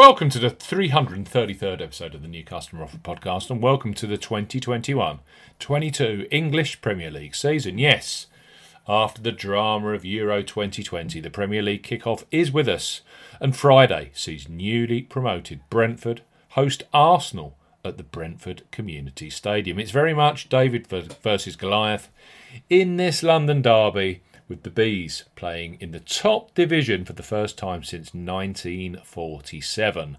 Welcome to the 333rd episode of the New Customer Offer Podcast, and welcome to the 2021 22 English Premier League season. Yes, after the drama of Euro 2020, the Premier League kick-off is with us, and Friday sees newly promoted Brentford host Arsenal at the Brentford Community Stadium. It's very much David versus Goliath in this London derby with the Bees playing in the top division for the first time since 1947.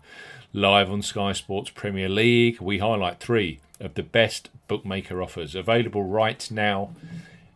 Live on Sky Sports Premier League, we highlight three of the best bookmaker offers available right now.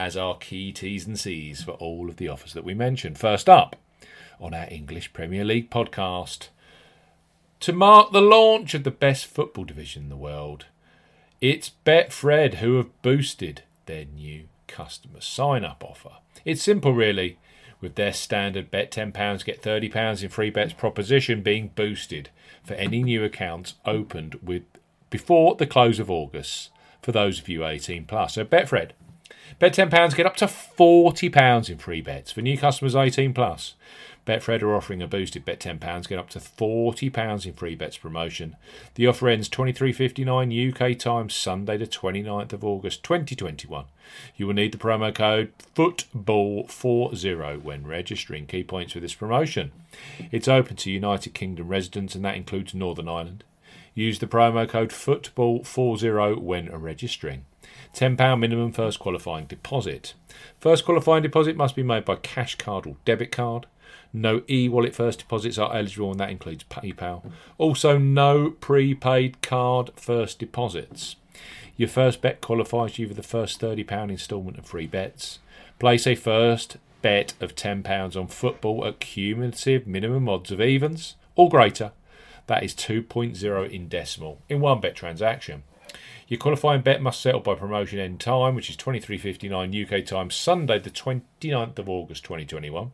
as our key T's and C's for all of the offers that we mentioned. First up, on our English Premier League podcast, to mark the launch of the best football division in the world, it's Betfred who have boosted their new customer sign up offer. It's simple, really with their standard bet £10 get £30 in free bets proposition being boosted for any new accounts opened with before the close of August for those of you 18 plus. So Betfred, bet £10 get up to £40 in free bets for new customers 18 plus. Betfred are offering a boosted bet £10, get up to £40 in free bets promotion. The offer ends 23.59 UK time, Sunday the 29th of August 2021. You will need the promo code FOOTBALL40 when registering. Key points for this promotion. It's open to United Kingdom residents and that includes Northern Ireland. Use the promo code FOOTBALL40 when registering. £10 minimum first qualifying deposit. First qualifying deposit must be made by cash card or debit card. No e wallet first deposits are eligible, and that includes PayPal. Also, no prepaid card first deposits. Your first bet qualifies you for the first £30 instalment of free bets. Place a first bet of £10 on football at cumulative minimum odds of evens or greater. That is 2.0 in decimal in one bet transaction. Your qualifying bet must settle by promotion end time, which is 23.59 UK time, Sunday, the 29th of August 2021.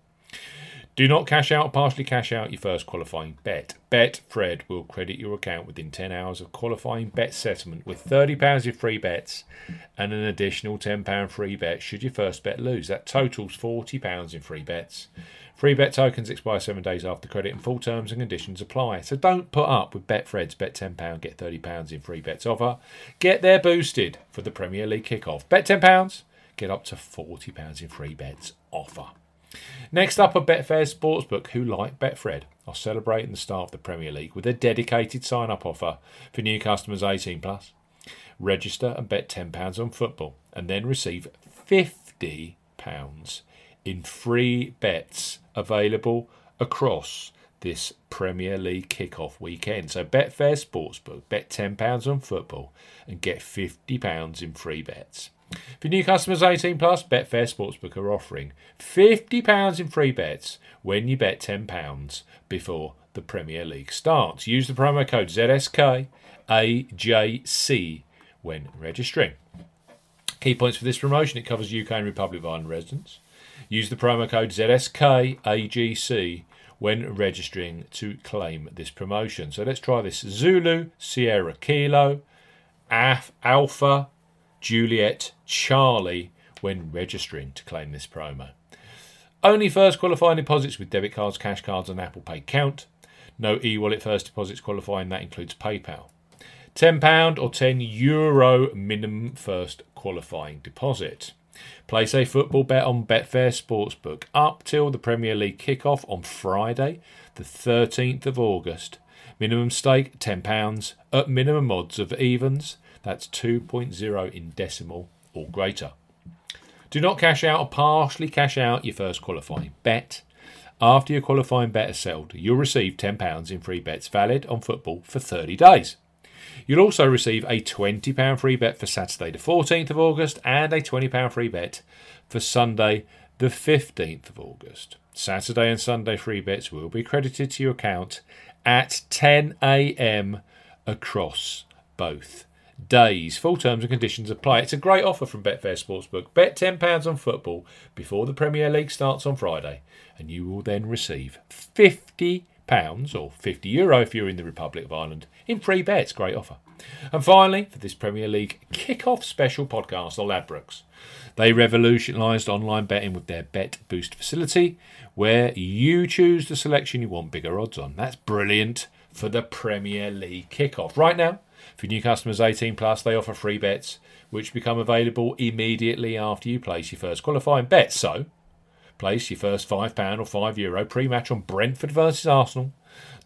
Do not cash out partially cash out your first qualifying bet. Betfred will credit your account within 10 hours of qualifying bet settlement with £30 in free bets and an additional £10 free bet should your first bet lose. That totals £40 in free bets. Free bet tokens expire seven days after credit and full terms and conditions apply. So don't put up with Betfred's bet £10, get £30 in free bets offer. Get their boosted for the Premier League kickoff. Bet £10, get up to £40 in free bets offer. Next up are Betfair Sportsbook, who, like Betfred, are celebrating the start of the Premier League with a dedicated sign up offer for new customers 18 plus. Register and bet £10 on football and then receive £50 in free bets available across this Premier League kickoff weekend. So Betfair Sportsbook, bet £10 on football and get £50 in free bets. For new customers 18 plus, Betfair Sportsbook are offering £50 in free bets when you bet £10 before the Premier League starts. Use the promo code ZSKAJC when registering. Key points for this promotion it covers UK and Republic of Ireland residents. Use the promo code ZSKAJC when registering to claim this promotion. So let's try this Zulu, Sierra Kilo, Alpha, Juliet, Charlie when registering to claim this promo. Only first qualifying deposits with debit cards, cash cards, and Apple Pay count. No e wallet first deposits qualifying, that includes PayPal. £10 or €10 Euro minimum first qualifying deposit. Place a football bet on Betfair Sportsbook up till the Premier League kick-off on Friday, the 13th of August. Minimum stake £10 at minimum odds of evens. That's 2.0 in decimal or greater. Do not cash out or partially cash out your first qualifying bet. After your qualifying bet is settled, you'll receive £10 in free bets valid on football for 30 days. You'll also receive a £20 free bet for Saturday, the 14th of August, and a £20 free bet for Sunday, the 15th of August. Saturday and Sunday free bets will be credited to your account at 10 a.m across both days. Full terms and conditions apply. It's a great offer from Betfair Sportsbook. Bet £10 on football before the Premier League starts on Friday, and you will then receive 50 pounds or 50 euro if you're in the Republic of Ireland in free bets. Great offer. And finally, for this Premier League kick-off special podcast, the Ladbrokes. They revolutionised online betting with their Bet Boost facility, where you choose the selection you want bigger odds on. That's brilliant for the Premier League kick-off. Right now, for new customers 18 plus, they offer free bets, which become available immediately after you place your first qualifying bet. So, place your first £5 or €5 Euro pre match on Brentford versus Arsenal,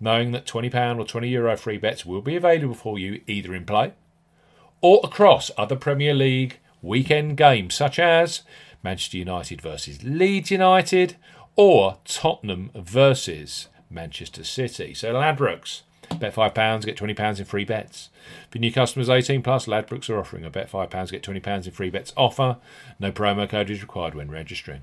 knowing that £20 or €20 Euro free bets will be available for you either in play or across other Premier League weekend games such as Manchester United versus Leeds United or Tottenham versus Manchester City. So, Ladbrokes. Bet £5, get £20 in free bets. For new customers 18 plus, Ladbrokes are offering a bet £5, get £20 in free bets offer. No promo code is required when registering.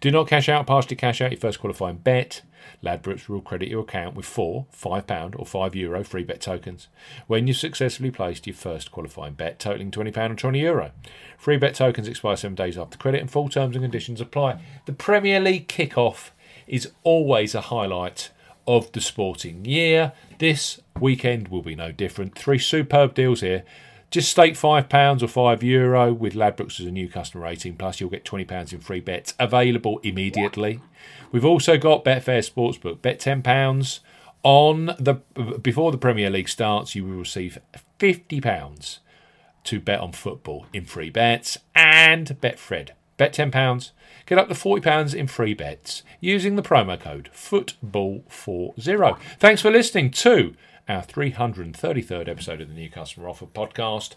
Do not cash out, partially cash out your first qualifying bet. Ladbrokes will credit your account with four £5 or €5 Euro free bet tokens when you've successfully placed your first qualifying bet totaling £20 or €20. Euro. Free bet tokens expire seven days after credit and full terms and conditions apply. The Premier League kick-off is always a highlight of the sporting year. This weekend will be no different. Three superb deals here. Just stake five pounds or five euro with Ladbrokes as a new customer 18 plus. You'll get twenty pounds in free bets available immediately. We've also got Betfair Sportsbook. Bet ten pounds on the before the Premier League starts. You will receive fifty pounds to bet on football in free bets and Betfred. Bet ten pounds Get up to £40 in free bets using the promo code FOOTBALL40. Thanks for listening to our 333rd episode of the New Customer Offer podcast.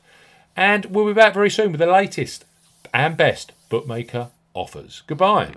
And we'll be back very soon with the latest and best bookmaker offers. Goodbye.